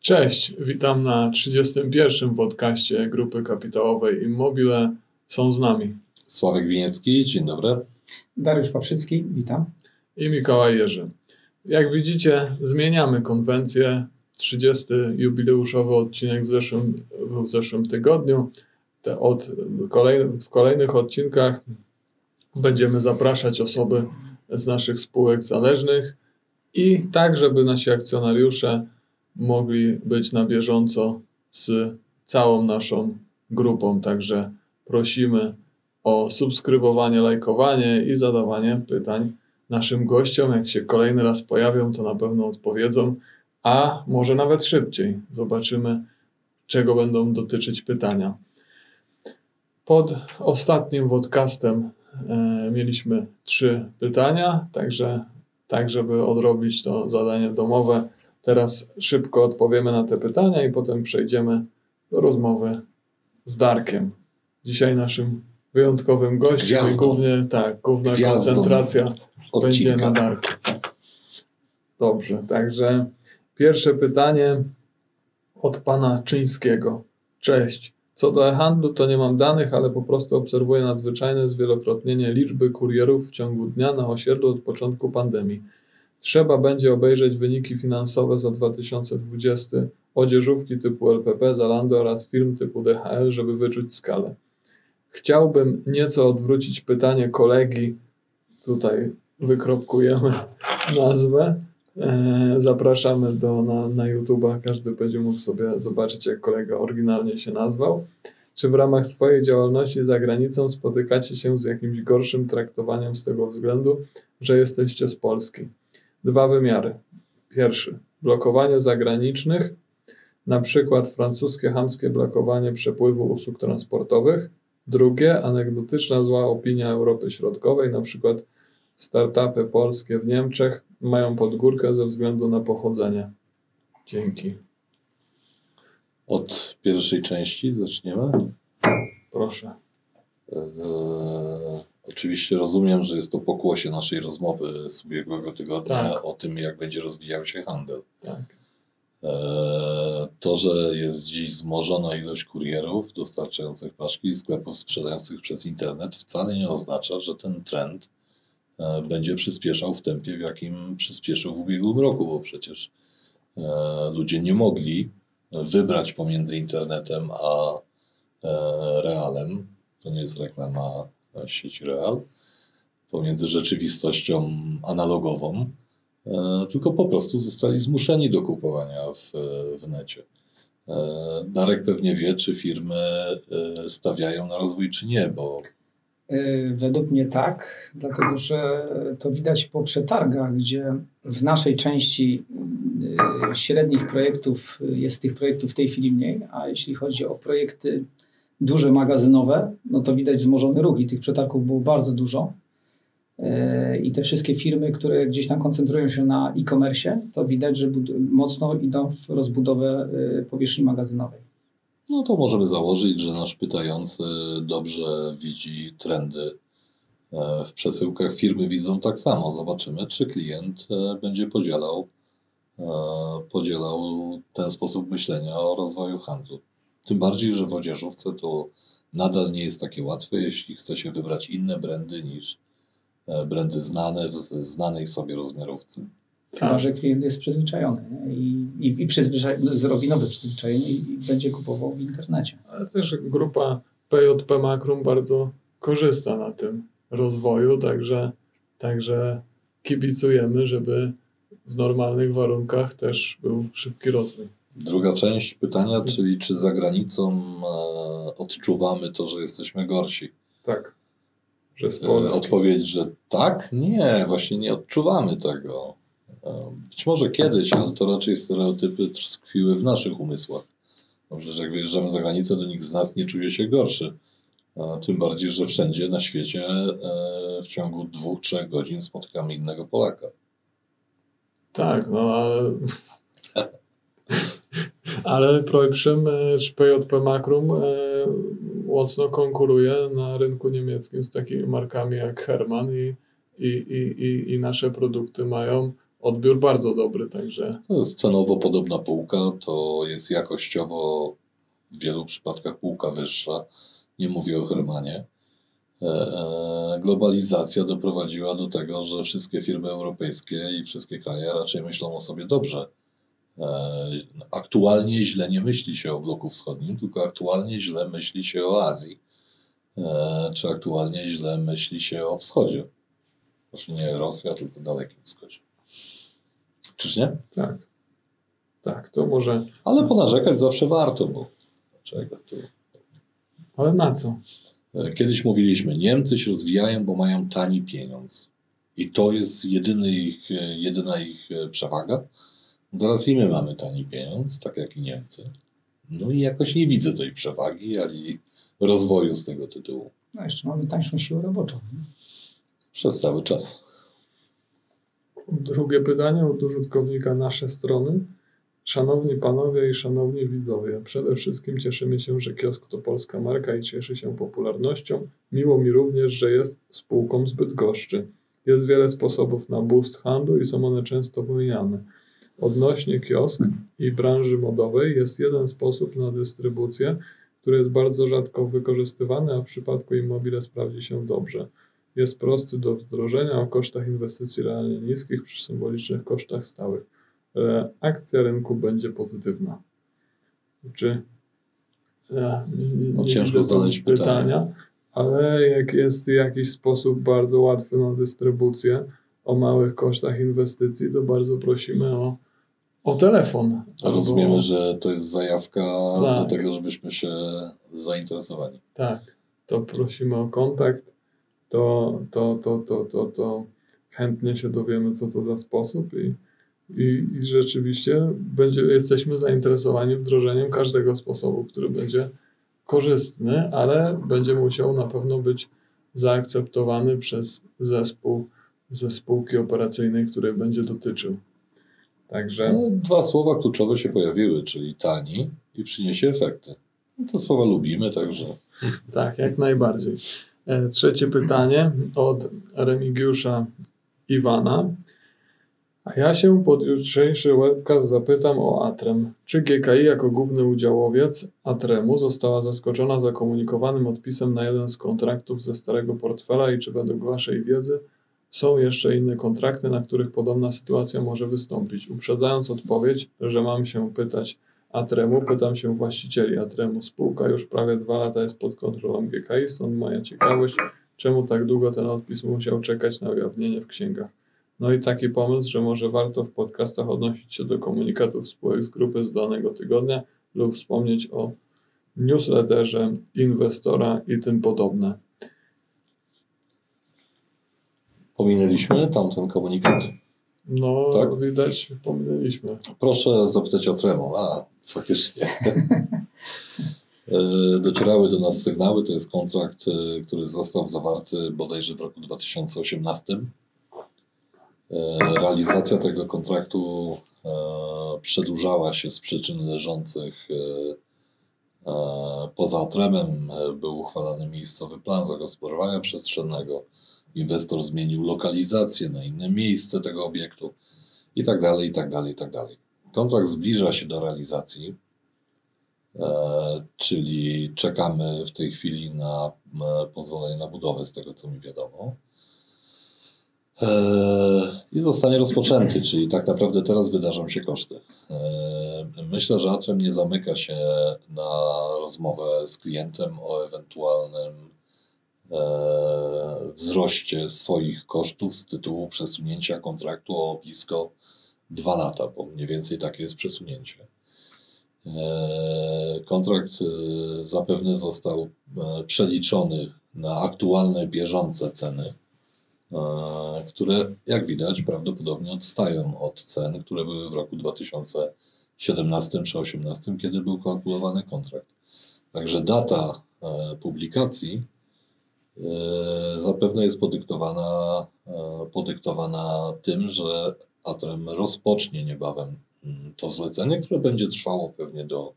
Cześć, witam na 31. podcaście Grupy Kapitałowej Immobile. Są z nami Sławek Winiecki, dzień dobry. Dariusz Paprzycki, witam. i Mikołaj Jerzy. Jak widzicie, zmieniamy konwencję. 30. jubileuszowy odcinek w zeszłym, był w zeszłym tygodniu. Te od, kolej, w kolejnych odcinkach będziemy zapraszać osoby z naszych spółek zależnych i tak, żeby nasi akcjonariusze mogli być na bieżąco z całą naszą grupą. Także prosimy o subskrybowanie, lajkowanie i zadawanie pytań naszym gościom. Jak się kolejny raz pojawią, to na pewno odpowiedzą, a może nawet szybciej. Zobaczymy, czego będą dotyczyć pytania. Pod ostatnim podcastem e, mieliśmy trzy pytania, także tak, żeby odrobić to zadanie domowe. Teraz szybko odpowiemy na te pytania i potem przejdziemy do rozmowy z Darkiem. Dzisiaj naszym wyjątkowym gościem Gwiazdą. głównie tak, główna Gwiazdą koncentracja będzie Odcinka. na Darku. Dobrze, także pierwsze pytanie od pana Czyńskiego. Cześć. Co do e-handlu, to nie mam danych, ale po prostu obserwuję nadzwyczajne zwielokrotnienie liczby kurierów w ciągu dnia na osiedlu od początku pandemii. Trzeba będzie obejrzeć wyniki finansowe za 2020 odzieżówki typu LPP, Zalando oraz firm typu DHL, żeby wyczuć skalę. Chciałbym nieco odwrócić pytanie kolegi. Tutaj wykropkujemy nazwę. E, Zapraszamy do, na, na YouTube'a. Każdy będzie mógł sobie zobaczyć, jak kolega oryginalnie się nazwał. Czy w ramach swojej działalności za granicą spotykacie się z jakimś gorszym traktowaniem z tego względu, że jesteście z Polski? Dwa wymiary. Pierwszy, blokowanie zagranicznych, na przykład francuskie hamskie blokowanie przepływu usług transportowych. Drugie, anegdotyczna zła opinia Europy Środkowej, na przykład startupy polskie w Niemczech mają podgórkę ze względu na pochodzenie. Dzięki. Od pierwszej części zaczniemy. Proszę. Eee, oczywiście rozumiem, że jest to pokłosie naszej rozmowy z ubiegłego tygodnia Tak. o tym, jak będzie rozwijał się handel. Tak. Eee, to, że jest dziś wzmożona ilość kurierów dostarczających paczki i sklepów sprzedających przez internet, wcale nie oznacza, że ten trend e, będzie przyspieszał w tempie, w jakim przyspieszył w ubiegłym roku, bo przecież e, ludzie nie mogli wybrać pomiędzy internetem a e, realem. To nie jest reklama e, sieci Real. Pomiędzy rzeczywistością analogową e, tylko po prostu zostali zmuszeni do kupowania w, w necie. E, Darek pewnie wie, czy firmy e, stawiają na rozwój, czy nie, bo Według mnie tak, dlatego że to widać po przetargach, gdzie w naszej części średnich projektów jest tych projektów w tej chwili mniej, a jeśli chodzi o projekty duże magazynowe, no to widać wzmożony ruch i tych przetargów było bardzo dużo. Yy, I te wszystkie firmy, które gdzieś tam koncentrują się na e-commerce, to widać, że mocno idą w rozbudowę yy, powierzchni magazynowej. no to możemy założyć, że nasz pytający dobrze widzi trendy e, w przesyłkach. Firmy widzą tak samo. Zobaczymy, czy klient e, będzie podzielał, e, podzielał ten sposób myślenia o rozwoju handlu. Tym bardziej, że w odzieżówce to nadal nie jest takie łatwe, jeśli chce się wybrać inne brandy niż e, brandy znane w znanej sobie rozmiarówce. Chyba, że klient jest przyzwyczajony i, i, i przyzwyczaj- zrobi nowe przyzwyczajenie i, i będzie kupował w internecie. Ale też grupa PJP Makrum bardzo korzysta na tym rozwoju, także, także kibicujemy, żeby w normalnych warunkach też był szybki rozwój. Druga część pytania, czyli czy za granicą e, odczuwamy to, że jesteśmy gorsi? Tak. Że z E, Polski. Odpowiedź, że tak? Nie, właśnie nie odczuwamy tego. E, Być może kiedyś, ale to raczej stereotypy tkwiły w naszych umysłach. Dobrze, że jak wyjeżdżamy za granicę, to nikt z nas nie czuje się gorszy. Tym bardziej, że wszędzie na świecie w ciągu dwóch, trzech godzin spotykamy innego Polaka. Tak, no ale. Ale Projprzym e, czy PJP Makrum e, mocno konkuruje na rynku niemieckim z takimi markami jak Herman i, i, i, i, i nasze produkty mają odbiór bardzo dobry, także To jest cenowo podobna półka, to jest jakościowo w wielu przypadkach półka wyższa. Nie mówię o Hermanie. E, Globalizacja doprowadziła do tego, że wszystkie firmy europejskie i wszystkie kraje raczej myślą o sobie dobrze. E, Aktualnie źle nie myśli się o bloku wschodnim, tylko aktualnie źle myśli się o Azji. E, Czy aktualnie źle myśli się o wschodzie. Znaczy nie Rosja, tylko dalekim wschodzie. Czyż nie? tak. Tak, to może. Ale ponarzekać zawsze warto, bo dlaczego tu? Ale na co? E, Kiedyś mówiliśmy, Niemcy się rozwijają, bo mają tani pieniądz. I to jest jedyny ich, jedyna ich przewaga. Teraz i my mamy tani pieniądz, tak jak i Niemcy. No i jakoś nie widzę tej przewagi, ani rozwoju z tego tytułu. No jeszcze mamy tańszą siłę roboczą. Przez cały czas. Drugie pytanie od użytkownika nasze strony. Szanowni panowie i szanowni widzowie, przede wszystkim cieszymy się, że kiosk to polska marka i cieszy się popularnością. Miło mi również, że jest spółką z Bydgoszczy. Jest wiele sposobów na boost handlu i są one często pomijane. Odnośnie kiosk i branży modowej jest jeden sposób na dystrybucję, który jest bardzo rzadko wykorzystywany, a w przypadku Immobile sprawdzi się dobrze. Jest prosty do wdrożenia o kosztach inwestycji realnie niskich przy symbolicznych kosztach stałych. Reakcja rynku będzie pozytywna. Czy ja nie, No, ciężko znaleźć pytania. ale jak jest jakiś sposób bardzo łatwy na dystrybucję o małych kosztach inwestycji, to bardzo prosimy o, o telefon. Rozumiemy, że to jest zajawka Tak. do tego, żebyśmy się zainteresowali. Tak, to prosimy o kontakt, to, to, to, to, to, to chętnie się dowiemy, co to za sposób i, i, i rzeczywiście będzie, jesteśmy zainteresowani wdrożeniem każdego sposobu, który będzie korzystny, ale będzie musiał na pewno być zaakceptowany przez zespół ze spółki operacyjnej, której będzie dotyczył. Także No, dwa słowa kluczowe się pojawiły, czyli tani i przyniesie efekty. No, te słowa lubimy, także Tak, jak najbardziej. E, Trzecie pytanie od Remigiusza Iwana. A ja się pod jutrzejszy webcast zapytam o Atrem. Czy GKI jako główny udziałowiec Atremu została zaskoczona zakomunikowanym odpisem na jeden z kontraktów ze starego portfela i czy według Waszej wiedzy są jeszcze inne kontrakty, na których podobna sytuacja może wystąpić? Uprzedzając odpowiedź, że mam się pytać Atremu, pytam się właścicieli Atremu. Spółka już prawie dwa lata jest pod kontrolą GKI, stąd moja ciekawość, czemu tak długo ten odpis musiał czekać na ujawnienie w księgach. No i taki pomysł, że może warto w podcastach odnosić się do komunikatów spółek z grupy z danego tygodnia lub wspomnieć o newsletterze inwestora i tym podobne. Pominęliśmy tamten komunikat. No, Tak? widać, pominęliśmy. Proszę zapytać o Tremo. A, faktycznie. E, Docierały do nas sygnały, to jest kontrakt, e, który został zawarty bodajże w roku 2018. E, Realizacja tego kontraktu przedłużała się z przyczyn leżących poza Tremem. Był uchwalany miejscowy plan zagospodarowania przestrzennego. Inwestor zmienił lokalizację na inne miejsce tego obiektu i tak dalej, i tak dalej, i tak dalej. Kontrakt zbliża się do realizacji, e, czyli czekamy w tej chwili na e, pozwolenie na budowę, z tego co mi wiadomo. E, I zostanie rozpoczęty, czyli tak naprawdę teraz wydarzą się koszty. Myślę, że Atrem nie zamyka się na rozmowę z klientem o ewentualnym wzroście swoich kosztów z tytułu przesunięcia kontraktu o blisko dwa lata, bo mniej więcej takie jest przesunięcie. E, Kontrakt e, zapewne został e, przeliczony na aktualne, bieżące ceny, e, które, jak widać, prawdopodobnie odstają od cen, które były w roku 2017 czy 2018, kiedy był kalkulowany kontrakt. Także data publikacji zapewne jest podyktowana, e, podyktowana tym, że Atrem rozpocznie niebawem mm, to zlecenie, które będzie trwało pewnie do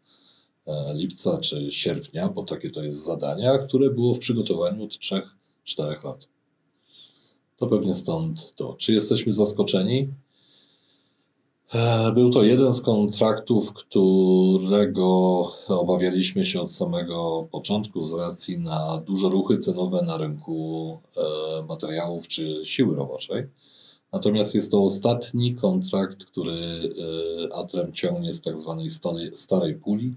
e, lipca czy sierpnia, bo takie to jest zadanie, które było w przygotowaniu od 3-4 lat. To pewnie stąd to. Czy jesteśmy zaskoczeni? E, Był to jeden z kontraktów, którego obawialiśmy się od samego początku z racji na duże ruchy cenowe na rynku e, materiałów czy siły roboczej. Natomiast jest to ostatni kontrakt, który e, Atrem ciągnie z tak zwanej starej, starej puli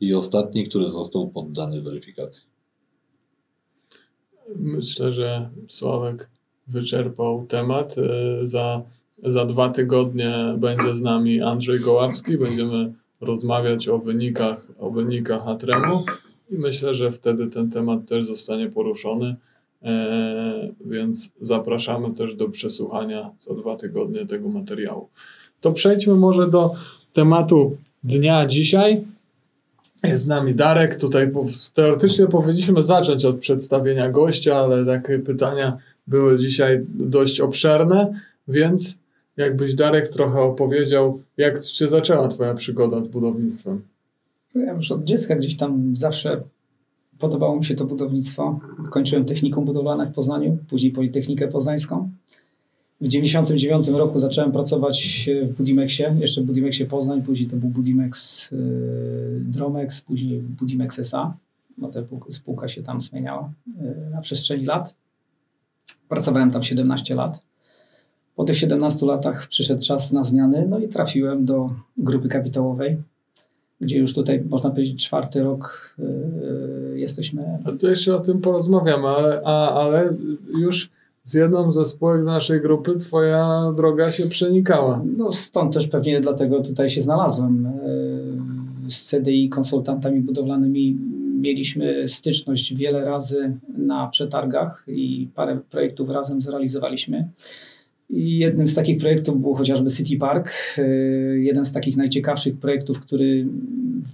i ostatni, który został poddany weryfikacji. Myślę, że Sławek wyczerpał temat. Za, za dwa tygodnie będzie z nami Andrzej Goławski. Będziemy rozmawiać o wynikach, o wynikach Atremu i myślę, że wtedy ten temat też zostanie poruszony. E, Więc zapraszamy też do przesłuchania za dwa tygodnie tego materiału. To przejdźmy może do tematu dnia dzisiaj. Jest z nami Darek. Tutaj teoretycznie powinniśmy zacząć od przedstawienia gościa, ale takie pytania były dzisiaj dość obszerne, więc jakbyś Darek trochę opowiedział, jak się zaczęła Twoja przygoda z budownictwem. Ja już od dziecka gdzieś tam zawsze podobało mi się to budownictwo. Kończyłem technikum budowlane w Poznaniu, później Politechnikę Poznańską. W 1999 roku zacząłem pracować w Budimexie, jeszcze w Budimexie Poznań, później to był Budimex yy, Dromex, później Budimex SA. No ta pół- spółka się tam zmieniała yy, na przestrzeni lat. Pracowałem tam 17 lat. Po tych 17 latach przyszedł czas na zmiany, no i trafiłem do grupy kapitałowej, gdzie już tutaj można powiedzieć czwarty rok yy, jesteśmy. A to jeszcze o tym porozmawiamy, ale, a, ale już z jedną ze spółek z naszej grupy Twoja droga się przenikała. No stąd też pewnie dlatego tutaj się znalazłem. Yy, Z CDI konsultantami budowlanymi mieliśmy styczność wiele razy na przetargach i parę projektów razem zrealizowaliśmy. I jednym z takich projektów był chociażby City Park. Yy, Jeden z takich najciekawszych projektów, który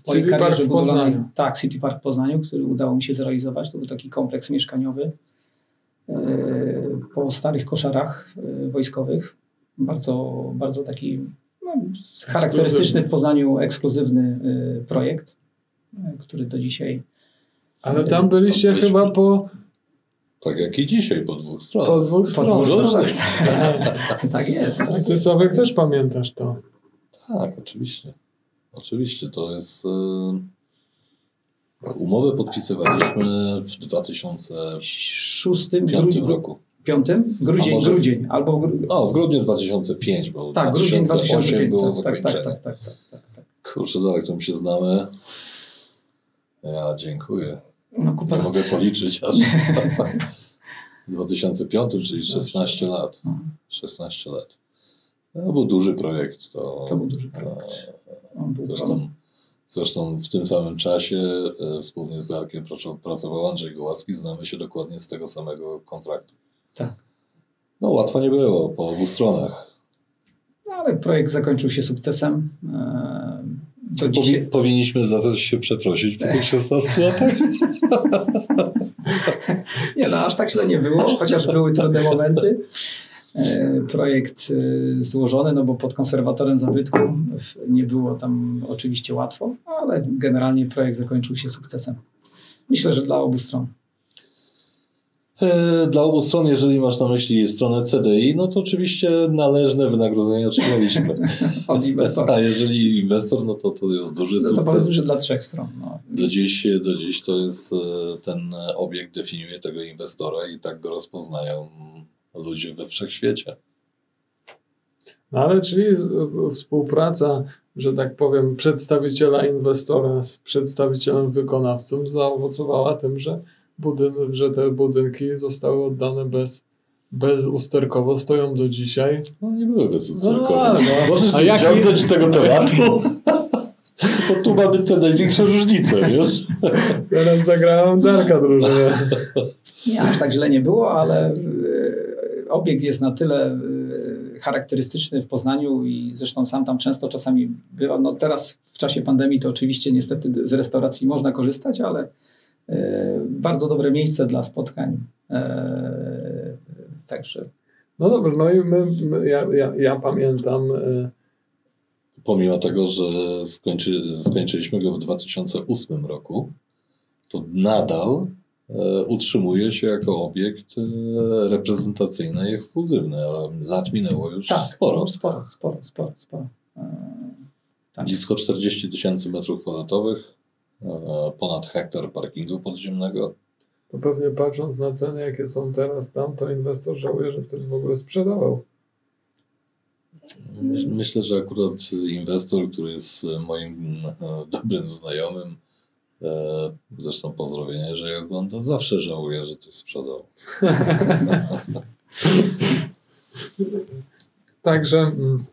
w mojej City karierze budowlanej. Poznaniu. Tak, City Park w Poznaniu, który udało mi się zrealizować. To był taki kompleks mieszkaniowy yy, po starych koszarach yy, wojskowych. Bardzo, bardzo taki no, charakterystyczny w Poznaniu ekskluzywny projekt, który do dzisiaj. Ale tam byliście chyba po, Tak jak i dzisiaj po dwóch po stronach. dwóch Po stronach. dwóch Dobrze. stronach. tak jest. Tak Ty jest. Sławek też pamiętasz to. Tak, oczywiście. Oczywiście, to jest... e, Umowę podpisywaliśmy w 2005 Szóstym, grudzień, roku. piątym? Grudzień, A może w- grudzień. Albo gru... No, w grudniu 2005, bo tak, grudzień 2008 2005. było Tak, tak, tak, tak, tak, tak, tak. Kurczę, dalej, to my się znamy. Ja dziękuję. No, kupa Nie lat. mogę policzyć aż. W 2005, czyli 16 lat. No, 16 lat. To był duży projekt. To, To był duży projekt. On był Zresztą, zresztą w tym samym czasie e, wspólnie z Darkiem praco- pracował Andrzej Gołaski. Znamy się dokładnie z tego samego kontraktu. Tak. No łatwo nie było po obu stronach. No, ale projekt zakończył się sukcesem. E, Do Powi- dzisiaj, powinniśmy za to się przeprosić po tych 16 latach. nie, no, aż tak źle nie było, chociaż były trudne momenty. E, Projekt e, złożony, no bo pod konserwatorem zabytku nie było tam oczywiście łatwo, ale generalnie projekt zakończył się sukcesem. Myślę, że dla obu stron. E, Dla obu stron, jeżeli masz na myśli stronę CDI, no to oczywiście należne wynagrodzenie otrzymaliśmy. Od inwestora. A jeżeli inwestor, no to to jest duży No to sukces. powiedzmy, że dla trzech stron. No. Do dziś, do dziś to jest e, ten obiekt definiuje tego inwestora i tak go rozpoznają ludzie we wszechświecie. No ale czyli współpraca, że tak powiem, przedstawiciela inwestora z przedstawicielem wykonawcą zaowocowała tym, że, budyn- że te budynki zostały oddane bez, bezusterkowo, stoją do dzisiaj. No nie były bezusterkowe. No, no. Możesz A jak- ciągnąć tego tematu. Bo tu mamy te największe różnice, wiesz? Teraz zagrałem Darka drużynę. Nie, aż tak źle nie było, ale e, obiekt jest na tyle e, charakterystyczny w Poznaniu i zresztą sam tam często czasami bywa. No teraz w czasie pandemii to oczywiście niestety z restauracji można korzystać, ale bardzo dobre miejsce dla spotkań. E, Także No dobrze, no i my, my, ja, ja, ja pamiętam, e, Pomimo tego, że skończy, skończyliśmy go w 2008 roku, to nadal e, utrzymuje się jako obiekt e, reprezentacyjny i ekskluzywny. Lat minęło już tak, sporo. sporo, sporo, sporo, sporo. Tak. Blisko 40 tysięcy metrów kwadratowych, ponad hektar parkingu podziemnego. To pewnie patrząc na ceny, jakie są teraz tam, to inwestor żałuje, że wtedy w ogóle sprzedawał. Myślę, że akurat inwestor, który jest moim dobrym znajomym, E, zresztą pozdrowienie, że jak ogląda, zawsze żałuje, że coś sprzedał. Także, mm,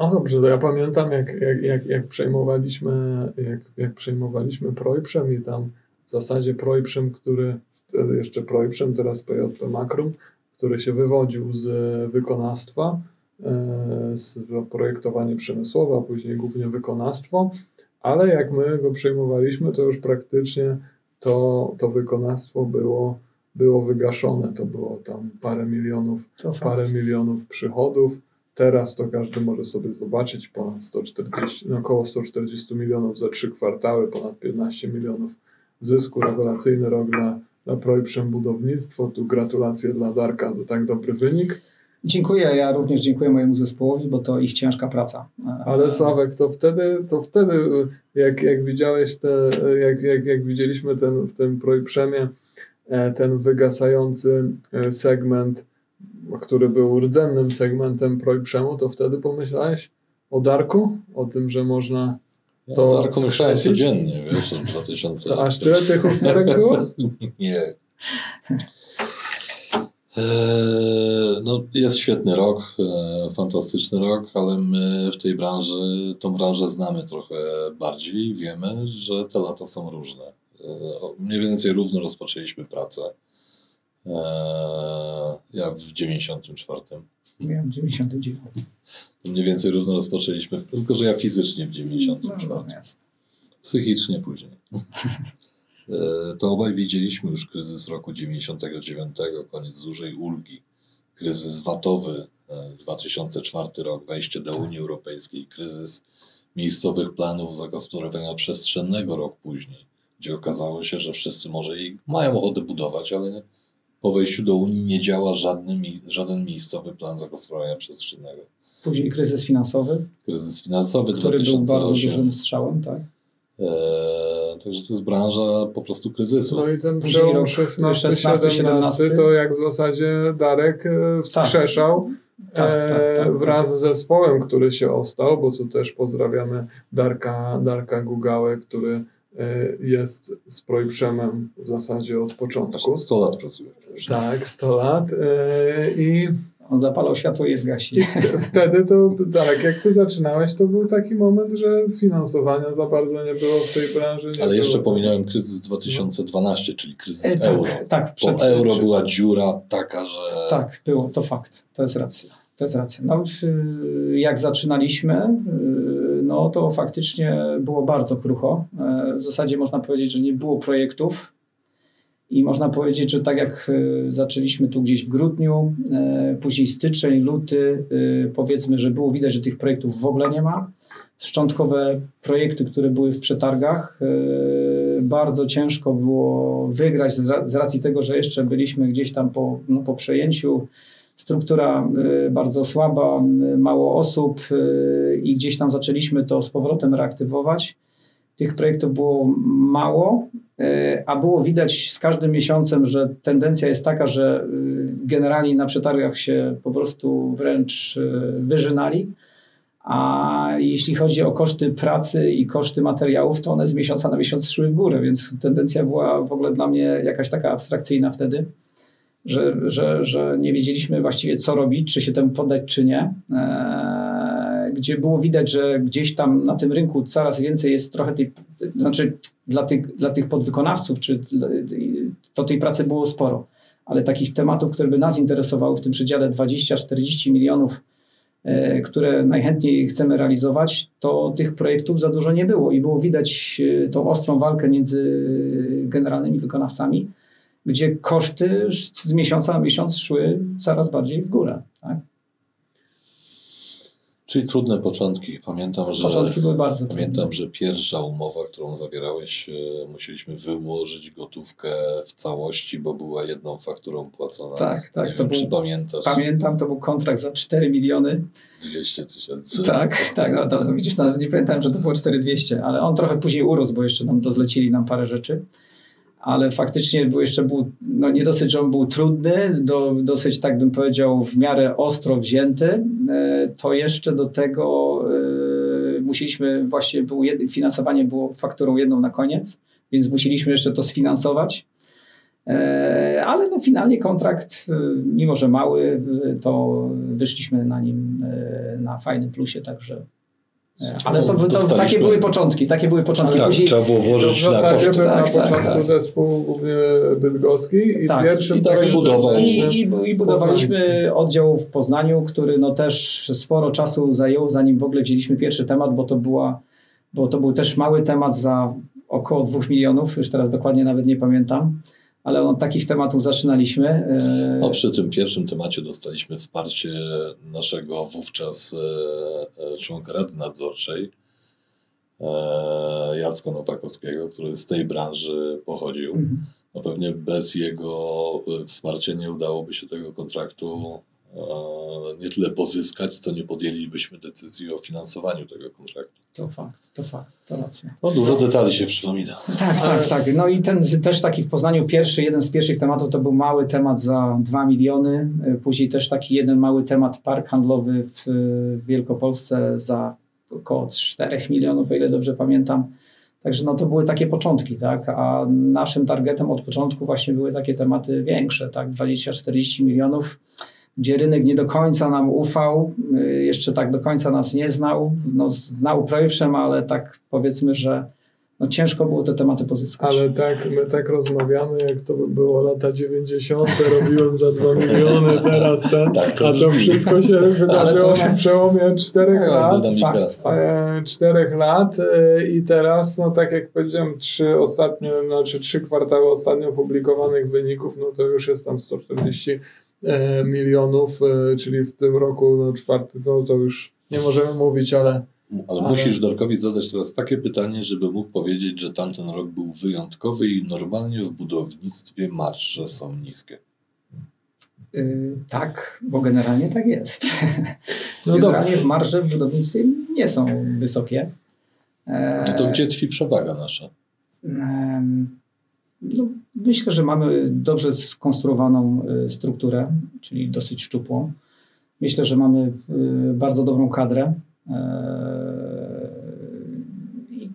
no dobrze, to ja pamiętam, jak, jak, jak, jak przejmowaliśmy, jak, jak przejmowaliśmy Projprzem i tam w zasadzie Projprzem, który wtedy jeszcze Projprzem, teraz PJP Makrum, który się wywodził z wykonawstwa, e, z projektowania przemysłowe, a później głównie wykonawstwo, ale jak my go przejmowaliśmy, to już praktycznie to, to wykonawstwo było, było wygaszone. To było tam parę milionów, to parę milionów przychodów. Teraz to każdy może sobie zobaczyć ponad 140, no około 140 milionów za trzy kwartały, ponad 15 milionów zysku. Rewelacyjny rok dla, dla Projprzem Budownictwo. Tu gratulacje dla Darka za tak dobry wynik. Dziękuję, ja również dziękuję mojemu zespołowi, bo to ich ciężka praca. Ale Sławek, to wtedy, to wtedy jak, jak widziałeś te, jak, jak, jak widzieliśmy ten, w tym Projprzemie e, ten wygasający e, segment, który był rdzennym segmentem Projprzemu, to wtedy pomyślałeś o Darku? O tym, że można to ja Darku myślałem codziennie, wiesz, od 2000 To aż tyle tych usterek było? Nie. Eee, no, jest świetny rok, e, fantastyczny rok, ale my w tej branży, tą branżę znamy trochę bardziej i wiemy, że te lata są różne. E, mniej więcej równo rozpoczęliśmy pracę. Eee, ja w 94. Ja w 99. Mniej więcej równo rozpoczęliśmy, tylko że ja fizycznie w 94. No, Psychicznie później. E, to obaj widzieliśmy już kryzys roku 99, koniec dużej ulgi, kryzys watowy 2004 e, rok, wejście do Unii Europejskiej, kryzys miejscowych planów zagospodarowania przestrzennego rok później, gdzie okazało się, że wszyscy może i mają ochotę budować, ale po wejściu do Unii nie działa żadny, żaden miejscowy plan zagospodarowania przestrzennego. Później kryzys finansowy. Kryzys finansowy Który 2008. był bardzo dużym strzałem, tak? Eee, także to jest branża po prostu kryzysu. No i ten przełom 16-17 to jak w zasadzie Darek e, wskrzeszał tak. Tak, tak, e, tak, wraz z zespołem, który się ostał, bo tu też pozdrawiamy Darka, Darka Gugałę, który jest z Projprzemem w zasadzie od początku. 100 lat pracuje. Tak, 100 lat. I on zapalał światło i je zgasi. I wtedy to, tak, jak ty zaczynałeś, to był taki moment, że finansowania za bardzo nie było w tej branży. Ale było. jeszcze pominąłem kryzys 2012, no. czyli kryzys e, tak, euro. Tak, przed, Po euro była dziura taka, że... Tak, było, to fakt, to jest racja. To jest racja. No, jak zaczynaliśmy, no to faktycznie było bardzo krucho. E, w zasadzie można powiedzieć, że nie było projektów, i można powiedzieć, że tak jak e, zaczęliśmy tu gdzieś w grudniu, e, później styczeń, luty, powiedzmy, że było widać, że tych projektów w ogóle nie ma. Szczątkowe projekty, które były w przetargach, bardzo ciężko było wygrać z racji tego, że jeszcze byliśmy gdzieś tam po, no, po przejęciu. Struktura bardzo słaba, mało osób i gdzieś tam zaczęliśmy to z powrotem reaktywować. Tych projektów było mało, a było widać z każdym miesiącem, że tendencja jest taka, że y, generalnie na przetargach się po prostu wręcz y, wyżynali. A jeśli chodzi o koszty pracy i koszty materiałów, to one z miesiąca na miesiąc szły w górę, więc tendencja była w ogóle dla mnie jakaś taka abstrakcyjna wtedy, że, że, że nie wiedzieliśmy właściwie co robić, czy się temu poddać, czy nie. Eee, gdzie było widać, że gdzieś tam na tym rynku coraz więcej jest trochę tej, znaczy dla tych, dla tych podwykonawców, czy to tej pracy było sporo, ale takich tematów, które by nas interesowały w tym przedziale 20-40 milionów, e, które najchętniej chcemy realizować, to tych projektów za dużo nie było. I było widać e, tą ostrą walkę między generalnymi wykonawcami, gdzie koszty z miesiąca na miesiąc szły coraz bardziej w górę. Tak? Czyli trudne początki. Pamiętam, że, Początki były bardzo trudne. pamiętam, że pierwsza umowa, którą zawierałeś, e, musieliśmy wyłożyć gotówkę w całości, bo była jedną fakturą płacona. Tak, tak, Nie to wiem, był- czy pamiętasz? Pamiętam, to był kontrakt za 4 miliony. 200 tysięcy. Tak, tak, no to widzisz, nawet nie pamiętałem, że to było 4200, ale on trochę później urósł, bo jeszcze nam to zlecili nam parę rzeczy. Ale faktycznie był jeszcze był, no nie dosyć, że on był trudny, do, dosyć tak bym powiedział w miarę ostro wzięty, e, to jeszcze do tego e, musieliśmy właśnie, było finansowanie było fakturą jedną na koniec, więc musieliśmy jeszcze to sfinansować. E, Ale no finalnie kontrakt, mimo że mały, to wyszliśmy na nim na fajnym plusie, także. Ale to, to, Dostaliśmy- takie były początki, takie były początki. Tak, Później, trzeba było To w włożyć na koszty. Tak, na tak, początku tak. zespół głównie bydgoski i Tak, pierwszym i tak budował. I, i, I budowaliśmy Poznański. oddział w Poznaniu, który no też sporo czasu zajął, zanim w ogóle wzięliśmy pierwszy temat, bo to, była, bo to był też mały temat za około 2 milionów, już teraz dokładnie nawet nie pamiętam, ale od takich tematów zaczynaliśmy. e, No, przy tym pierwszym temacie dostaliśmy wsparcie naszego wówczas e, e, członka Rady Nadzorczej, Jacka Nowakowskiego, który z tej branży pochodził. mhm. No pewnie bez jego wsparcia nie udałoby się tego kontraktu nie tyle pozyskać, co nie podjęlibyśmy decyzji o finansowaniu tego kontraktu. To fakt, to fakt, to racja. No dużo detali się przypomina. Tak, tak, tak. No i ten też taki w Poznaniu pierwszy, jeden z pierwszych tematów to był mały temat za 2 miliony. Y, Później też taki jeden mały temat park handlowy w w Wielkopolsce za około 4 milionów, o ile dobrze pamiętam. Także no to były takie początki, tak? A naszym targetem od początku właśnie były takie tematy większe, tak? 20-40 milionów, gdzie rynek nie do końca nam ufał, y, jeszcze tak do końca nas nie znał. No, znał projewszem, ale tak powiedzmy, że no ciężko było te tematy pozyskać. Ale tak, my tak rozmawiamy, jak to by było lata 90. robiłem za 2 miliony, teraz ten. Tak, to A to brzmi. wszystko się wydarzyło to- na przełomie 4 Tak, lat. dynamika. Fakt, fakt. E, czterech lat e, i teraz, no tak jak powiedziałem, trzy ostatnie, znaczy trzy kwartały ostatnio publikowanych wyników, no to już jest tam 140 e, milionów, e, czyli w tym roku no czwarty, no to już nie możemy mówić, ale Ale, Ale- musisz Darkowi zadać teraz takie pytanie, żeby mógł powiedzieć, że tamten rok był wyjątkowy i normalnie w budownictwie marże są niskie. Y, tak, bo generalnie tak jest. no generalnie dobra. w marże w budownictwie nie są wysokie. E, No to gdzie tkwi przewaga nasza? No, myślę, że mamy dobrze skonstruowaną y, strukturę, czyli dosyć szczupłą. Myślę, że mamy y, bardzo dobrą kadrę. I-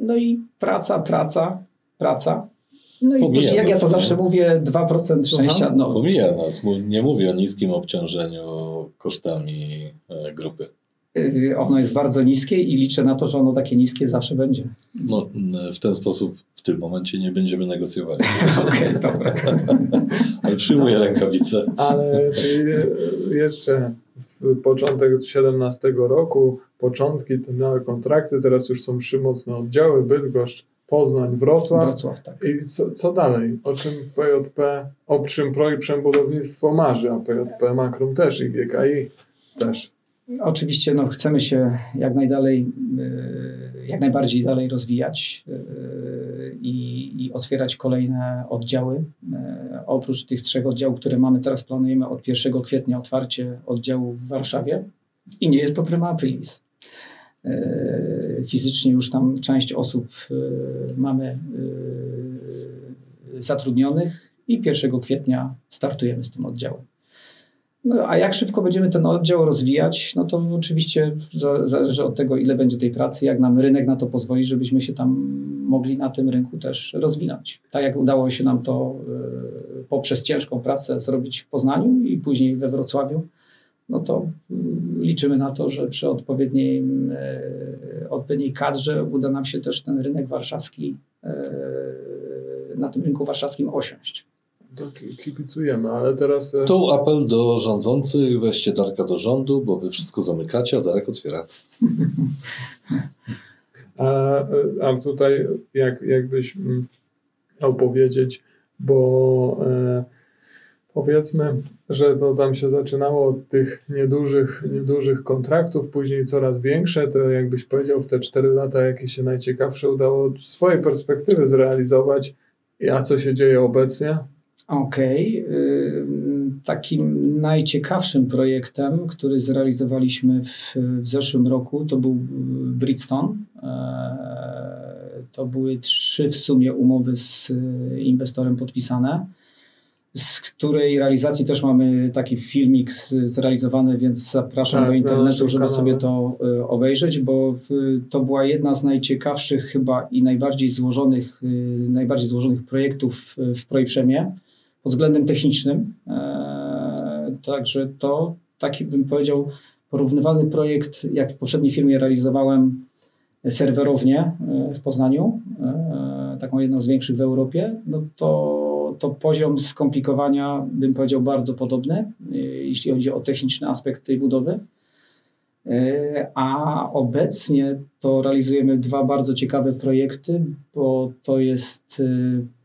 No i praca, praca, praca. No i Pomijam jak ja to zawsze mówię, 2% szczęścia. No, Pomija nas, nie mówię o niskim obciążeniu kosztami e, grupy. Y, ono jest bardzo niskie i liczę na to, że ono takie niskie zawsze będzie. No, n- w ten sposób w tym momencie nie będziemy negocjowali. Okej, dobra. Ale przyjmuję rękawice. Ale czyli e, jeszcze w początek 17 roku, początki, te małe kontrakty, teraz już są trzy mocne oddziały, Bydgoszcz, Poznań, Wrocław. Wrocław, tak. I co, co dalej? O czym PJP, o czym Projekt Budownictwo marzy, a PJP Makrum też i GKI też. Oczywiście no, chcemy się jak najdalej, y, jak najbardziej dalej rozwijać y, i, i otwierać kolejne oddziały. Y, Oprócz tych trzech oddziałów, które mamy teraz, planujemy od 1 kwietnia otwarcie oddziału w Warszawie i nie jest to prima aprilis. Fizycznie już tam część osób mamy zatrudnionych i 1 kwietnia startujemy z tym oddziałem. No, a jak szybko będziemy ten oddział rozwijać, no to oczywiście za, zależy od tego, ile będzie tej pracy, jak nam rynek na to pozwoli, żebyśmy się tam mogli na tym rynku też rozwinąć. Tak jak udało się nam to y, poprzez ciężką pracę zrobić w Poznaniu i później we Wrocławiu, no to y, liczymy na to, że przy odpowiedniej, y, odpowiedniej kadrze uda nam się też ten rynek warszawski, na tym rynku warszawskim osiąść. To ki- kibicujemy, ale teraz e, Tu apel do rządzących, weźcie Darka do rządu, bo wy wszystko zamykacie, a Darek otwiera. a, a tutaj jak, jakbyś mm, miał powiedzieć, bo e, Powiedzmy, że to tam się zaczynało od tych niedużych, niedużych kontraktów, później coraz większe. To jakbyś powiedział w te 4 lata, jakie się najciekawsze udało z swojej perspektywy zrealizować, a co się dzieje obecnie? Okej. Okay. Takim najciekawszym projektem, który zrealizowaliśmy w, w zeszłym roku, to był Bridgestone. E, to były trzy w sumie umowy z inwestorem podpisane z której realizacji też mamy taki filmik zrealizowany, więc zapraszam tak, do internetu, żeby sobie to y, obejrzeć, bo to była jedna z najciekawszych chyba i najbardziej złożonych, y, najbardziej złożonych projektów w Projprzemie pod względem technicznym. E, także to taki bym powiedział porównywalny projekt, jak w poprzedniej firmie realizowałem serwerownię y, w Poznaniu, e, taką jedną z większych w Europie, no to to, poziom skomplikowania, bym powiedział, bardzo podobny, jeśli chodzi o techniczny aspekt tej budowy. A obecnie to realizujemy dwa bardzo ciekawe projekty, bo to jest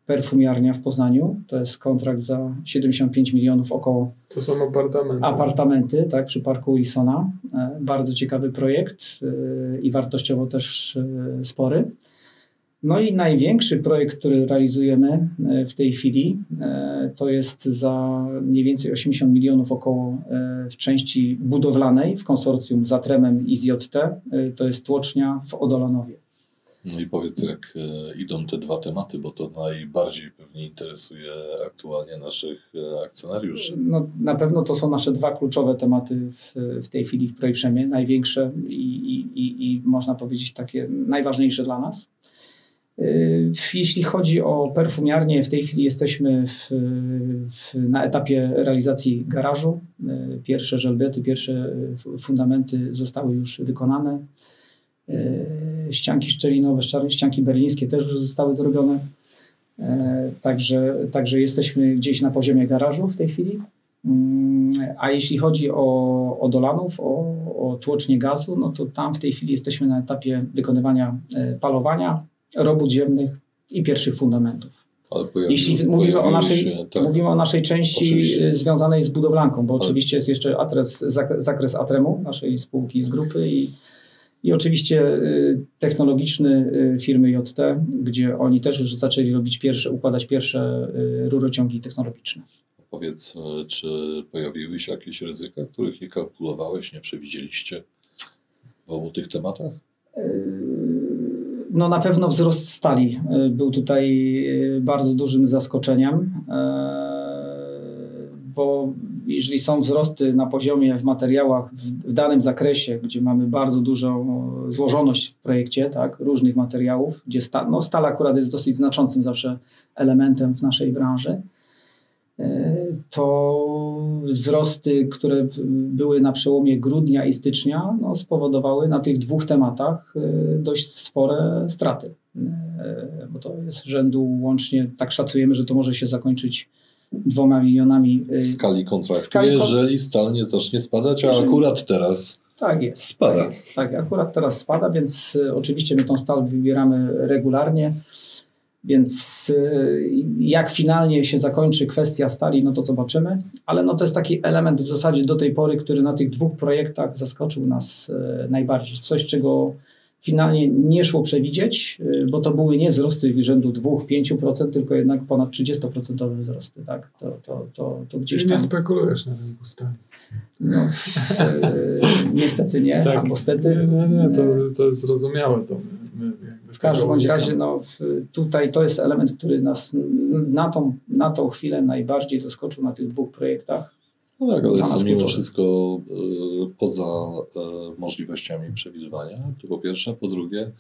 perfumiarnia w Poznaniu. To jest kontrakt za 75 milionów około. To są apartamenty. Apartamenty, tak, przy parku Wilsona. Bardzo ciekawy projekt i wartościowo też spory. No i największy projekt, który realizujemy e, w tej chwili, e, to jest za mniej więcej 80 milionów około e, w części budowlanej w konsorcjum z Atremem i z JT. To jest tłocznia w Odolanowie. No i powiedz, jak idą te dwa tematy, bo to najbardziej pewnie interesuje aktualnie naszych akcjonariuszy. No, na pewno to są nasze dwa kluczowe tematy w, w tej chwili w Projprzemie, największe i, i, i, i można powiedzieć takie najważniejsze dla nas. Y, jeśli chodzi o perfumiarnię, w tej chwili jesteśmy w, w, na etapie realizacji garażu. Pierwsze żelbety, pierwsze fundamenty zostały już wykonane. Ścianki szczelinowe, ścianki berlińskie też już zostały zrobione. Także, także jesteśmy gdzieś na poziomie garażu w tej chwili. Mm, a jeśli chodzi o, o Dolanów, o, o tłocznie gazu, no to tam w tej chwili jesteśmy na etapie wykonywania palowania, robót ziemnych i pierwszych fundamentów. Jeśli mówimy o, naszej, tak. mówimy o naszej części oczywiście. związanej z budowlanką, bo Ale... oczywiście jest jeszcze adres, zakres Atremu, naszej spółki z grupy i, i oczywiście y, technologiczny y, firmy JT, gdzie oni też już zaczęli robić pierwsze, układać pierwsze y, rurociągi technologiczne. Powiedz, czy pojawiły się jakieś ryzyka, których nie kalkulowałeś, nie przewidzieliście w obu tych tematach? No na pewno wzrost stali był tutaj bardzo dużym zaskoczeniem, y, bo jeżeli są wzrosty na poziomie w materiałach w, danym zakresie, gdzie mamy bardzo dużą złożoność w projekcie, tak, różnych materiałów, gdzie sta, no stal akurat jest dosyć znaczącym zawsze elementem w naszej branży, to wzrosty, które były na przełomie grudnia i stycznia, no, spowodowały na tych dwóch tematach y, dość spore straty. Bo to jest rzędu łącznie, tak szacujemy, że to może się zakończyć dwoma milionami. Y, w skali kontraktu, skali jeżeli stal nie zacznie spadać, a jeżeli, akurat teraz tak jest, spada. Tak, jest, tak, akurat teraz spada, więc oczywiście my tą stal wybieramy regularnie. Więc y, jak finalnie się zakończy kwestia stali, no to zobaczymy. Ale no to jest taki element w zasadzie do tej pory, który na tych dwóch projektach zaskoczył nas y, najbardziej. Coś, czego finalnie nie szło przewidzieć, y, bo to były nie wzrosty rzędu 2-5%, tylko jednak ponad 30% wzrosty. Tak? To, to, to, to gdzieś Czyli tam... nie spekulujesz na rynku stali. No, w, niestety nie, tak. albo stety. Nie, nie, nie to, to jest zrozumiałe. To my, w każdym bądź razie no, tutaj to jest element, który nas na tą, na tą chwilę najbardziej zaskoczył na tych dwóch projektach. No tak, ale jest to mimo wszystko y, poza y, możliwościami przewidywania, to po pierwsze. Po drugie,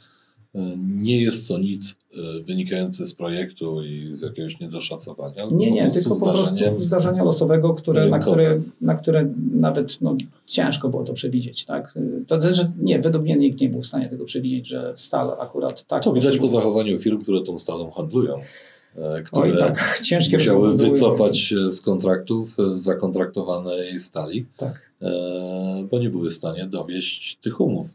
nie jest to nic e, wynikające z projektu i z jakiegoś niedoszacowania. Nie, nie, tylko po prostu zdarzenia losowego, które, na, które, na które nawet no, ciężko było to przewidzieć. Tak? To znaczy, nie, według mnie nikt nie był w stanie tego przewidzieć, że stal akurat tak. To widać po zachowaniu firm, które tą stalą handlują. E, które Oj, tak, ciężkie musiały wycofać były... z kontraktów, z zakontraktowanej stali. Tak. E, bo nie były w stanie dowieść tych umów.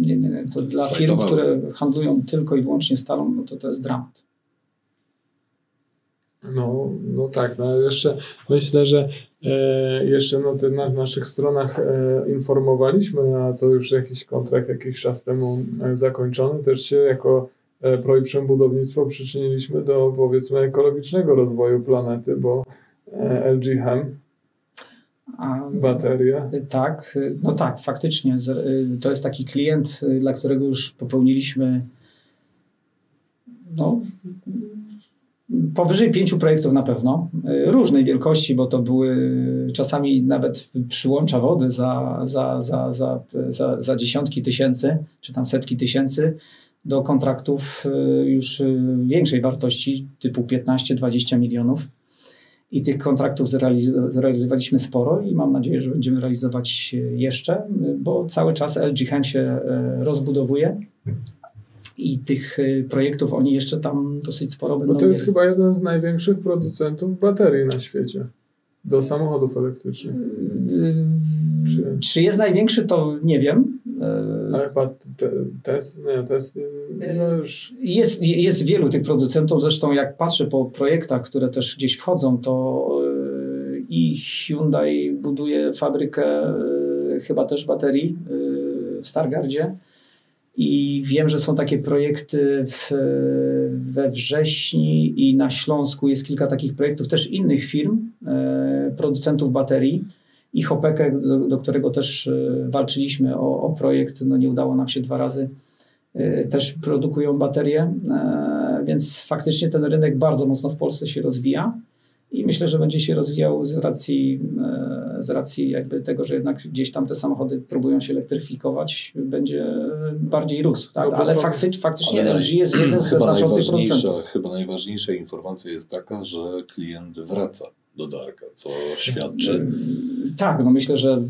Nie, nie, nie. To dla firm, które handlują tylko i wyłącznie stalą, no to to jest dramat. No, no tak, no jeszcze myślę, że e, jeszcze no, te, na naszych stronach e, informowaliśmy, a to już jakiś kontrakt jakiś czas temu e, zakończony, też się jako e, Projekt Budownictwo przyczyniliśmy do powiedzmy ekologicznego rozwoju planety, bo e, LG Chem, A, baterie, Tak, no tak, faktycznie. Y, To jest taki klient, y, dla którego już popełniliśmy no, powyżej pięciu projektów na pewno. Y, Różnej wielkości, bo to były czasami nawet przyłącza wody za, za, za, za, za, za dziesiątki tysięcy, czy tam setki tysięcy, do kontraktów y, już y, większej wartości, typu 15-20 milionów. I tych kontraktów zrealiz- zrealizowaliśmy sporo i mam nadzieję, że będziemy realizować e, jeszcze, bo cały czas LG Chem się rozbudowuje i tych projektów oni jeszcze tam dosyć sporo będą bo to jest mieli. chyba jeden z największych producentów baterii na świecie do samochodów elektrycznych. Czy, czy jest największy, to nie wiem. E, Ale chyba te, Tes, nie, Tes, no już Jest, jest wielu tych producentów, zresztą jak patrzę po projektach, które też gdzieś wchodzą, to e, i Hyundai buduje fabrykę e, chyba też baterii w Stargardzie. I wiem, że są takie projekty w, we wrześni i na Śląsku jest kilka takich projektów też innych firm, producentów baterii i Hopekek, do, do którego też e, walczyliśmy o, o projekt, no nie udało nam się dwa razy y, też produkują baterie, e, więc faktycznie ten rynek bardzo mocno w Polsce się rozwija i myślę, że będzie się rozwijał z racji, e, z racji jakby tego, że jednak gdzieś tam te samochody próbują się elektryfikować, będzie bardziej rósł, tak? No ale fakty, faktycznie Ale LG jest jeden chyba znaczących producentów. najważniejsza, chyba najważniejsza informacja jest taka, że klient wraca do Darka, co świadczy. Tak, no myślę, że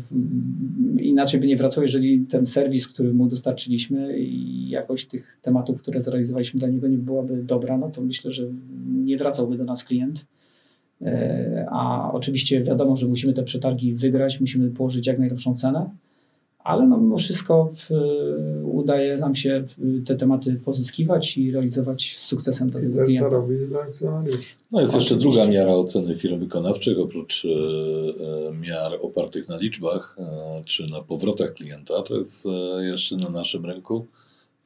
inaczej by nie wracał, jeżeli ten serwis, który mu dostarczyliśmy i jakość tych tematów, które zrealizowaliśmy dla niego nie byłaby dobra, no to myślę, że nie wracałby do nas klient. E, A oczywiście wiadomo, że musimy te przetargi wygrać, musimy położyć jak najlepszą cenę, ale no mimo wszystko w, udaje nam się te tematy pozyskiwać i realizować z sukcesem dla i tego klienta. zarobić dla akcjonariuszy. No jest jeszcze druga miara oceny firm wykonawczych, oprócz e, e, miar opartych na liczbach e, czy na powrotach klienta, to jest e, jeszcze na naszym rynku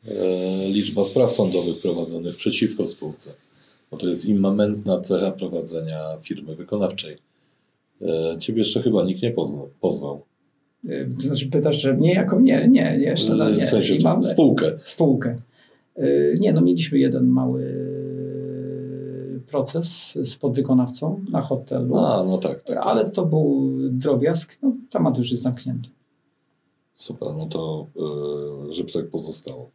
e, liczba spraw sądowych prowadzonych przeciwko spółce. Bo to jest immamentna cecha prowadzenia firmy wykonawczej. E, Ciebie jeszcze chyba nikt nie pozwał. E, To znaczy pytasz, że mnie jako nie, nie, nie jeszcze no, nie. w sensie spółkę. spółkę. Y, Nie, no mieliśmy jeden mały proces z podwykonawcą na hotelu, A, no tak. tak ale to był drobiazg. No, temat już jest zamknięty. Super, no to żeby tak pozostało.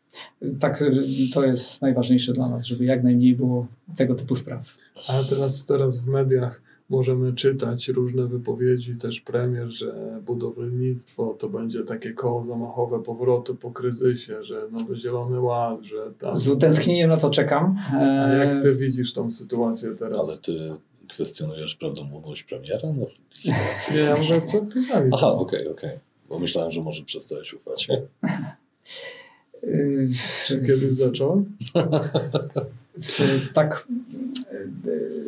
Tak, y, to jest najważniejsze dla nas, żeby jak najmniej było tego typu spraw. A teraz, teraz w mediach możemy czytać różne wypowiedzi, też premier, że budownictwo to będzie takie koło zamachowe powrotu po kryzysie, że nowy zielony ład, że tam... Z utęsknieniem na to czekam. A E, jak ty widzisz tą sytuację teraz? Ale ty kwestionujesz prawdomówność premiera? No, Nie, ja mówię, co pisali. Aha, okej, okej. Bo myślałem, że może przestałeś ufać. y, Czy kiedyś zacząłem? tak y,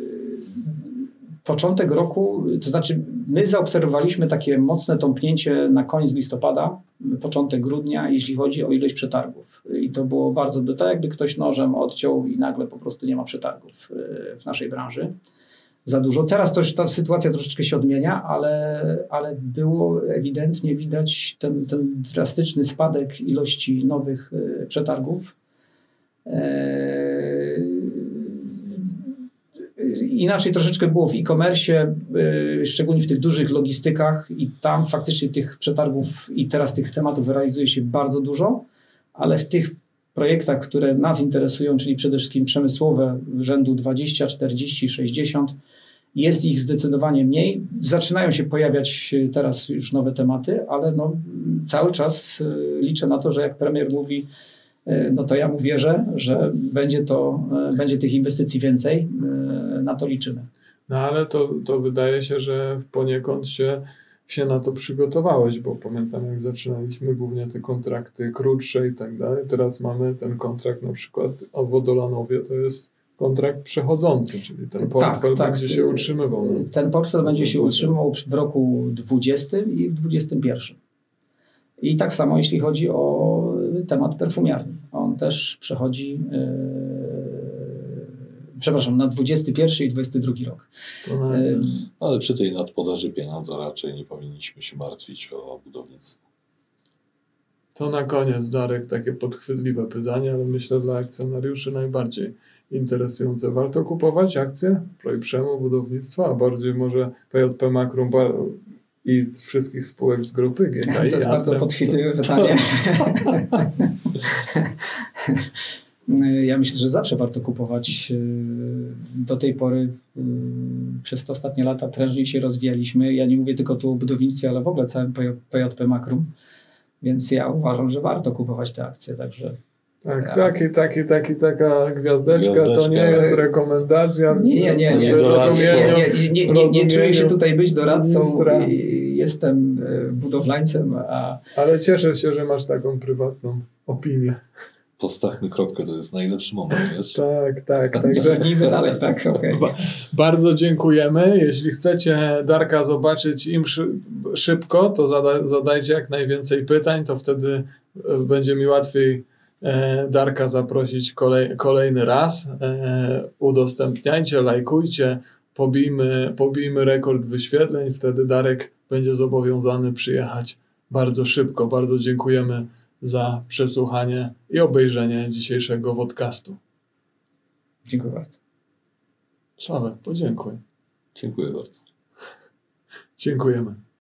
początek roku, to znaczy my zaobserwowaliśmy takie mocne tąpnięcie na koniec listopada, początek grudnia, jeśli chodzi o ilość przetargów. I to było bardzo, tak jakby ktoś nożem odciął i nagle po prostu nie ma przetargów y, w naszej branży. Za dużo. Teraz już ta sytuacja troszeczkę się odmienia, ale, ale było ewidentnie widać ten, ten drastyczny spadek ilości nowych y, przetargów. Eee, Inaczej troszeczkę było w e-commerce, yy, szczególnie w tych dużych logistykach i tam faktycznie tych przetargów i teraz tych tematów realizuje się bardzo dużo, ale w tych projektach, które nas interesują, czyli przede wszystkim przemysłowe rzędu 20, 40, 60, jest ich zdecydowanie mniej. Zaczynają się pojawiać y, teraz już nowe tematy, ale no, cały czas y, liczę na to, że jak premier mówi, y, no to ja mu wierzę, że będzie, to, y, będzie tych inwestycji więcej. Y, Na to liczymy. No ale to, to wydaje się, że poniekąd się, się na to przygotowałeś, bo pamiętam jak zaczynaliśmy głównie te kontrakty krótsze i tak dalej. Teraz mamy ten kontrakt na przykład o Wodolanowie, to jest kontrakt przechodzący, czyli ten portfel będzie się utrzymywał. Ten portfel będzie się utrzymywał w roku 20 i w 21. I tak samo jeśli chodzi o temat perfumiarni. On też przechodzi, yy, przepraszam, na 21 i 22 rok. To Ale przy tej nadpodaży pieniądza raczej nie powinniśmy się martwić o budownictwo. To na koniec, Darek, takie podchwytliwe pytanie, ale myślę dla akcjonariuszy najbardziej interesujące. Warto kupować akcje Projprzemu Budownictwa, a bardziej może PJP Makrum i z wszystkich spółek z grupy GKI? To jest bardzo podchwytliwe pytanie. Ja myślę, że zawsze warto kupować. Yy, Do tej pory yy, przez te ostatnie lata prężniej się rozwijaliśmy. Ja nie mówię tylko tu o budownictwie, ale w ogóle całym PJ- PJP Makrum. Więc ja uważam, że warto kupować te akcje. Także Tak, Ja. taki, taki, taki, taka gwiazdeczka, to nie jest rekomendacja. nie, nie, nie, nie, Nie nie, doradztwo. nie, nie, nie, nie, nie czuję się tutaj być doradcą. ministra. i Jestem budowlańcem, a Ale cieszę się, że masz taką prywatną opinię. Postawmy kropkę, to jest najlepszy moment, wiesz? Tak, tak. Także brnijmy dalej, tak, okej. Ba- Bardzo dziękujemy. Jeśli chcecie Darka zobaczyć im szy- szybko, to zada- zadajcie jak najwięcej pytań, to wtedy e, będzie mi łatwiej e, Darka zaprosić kolej, kolejny raz. E, udostępniajcie, lajkujcie, pobijmy, pobijmy rekord wyświetleń, wtedy Darek będzie zobowiązany przyjechać bardzo szybko. Bardzo dziękujemy za przesłuchanie i obejrzenie dzisiejszego podcastu. Dziękuję bardzo. Sławek, podziękuj. Dziękuję bardzo. Dziękujemy.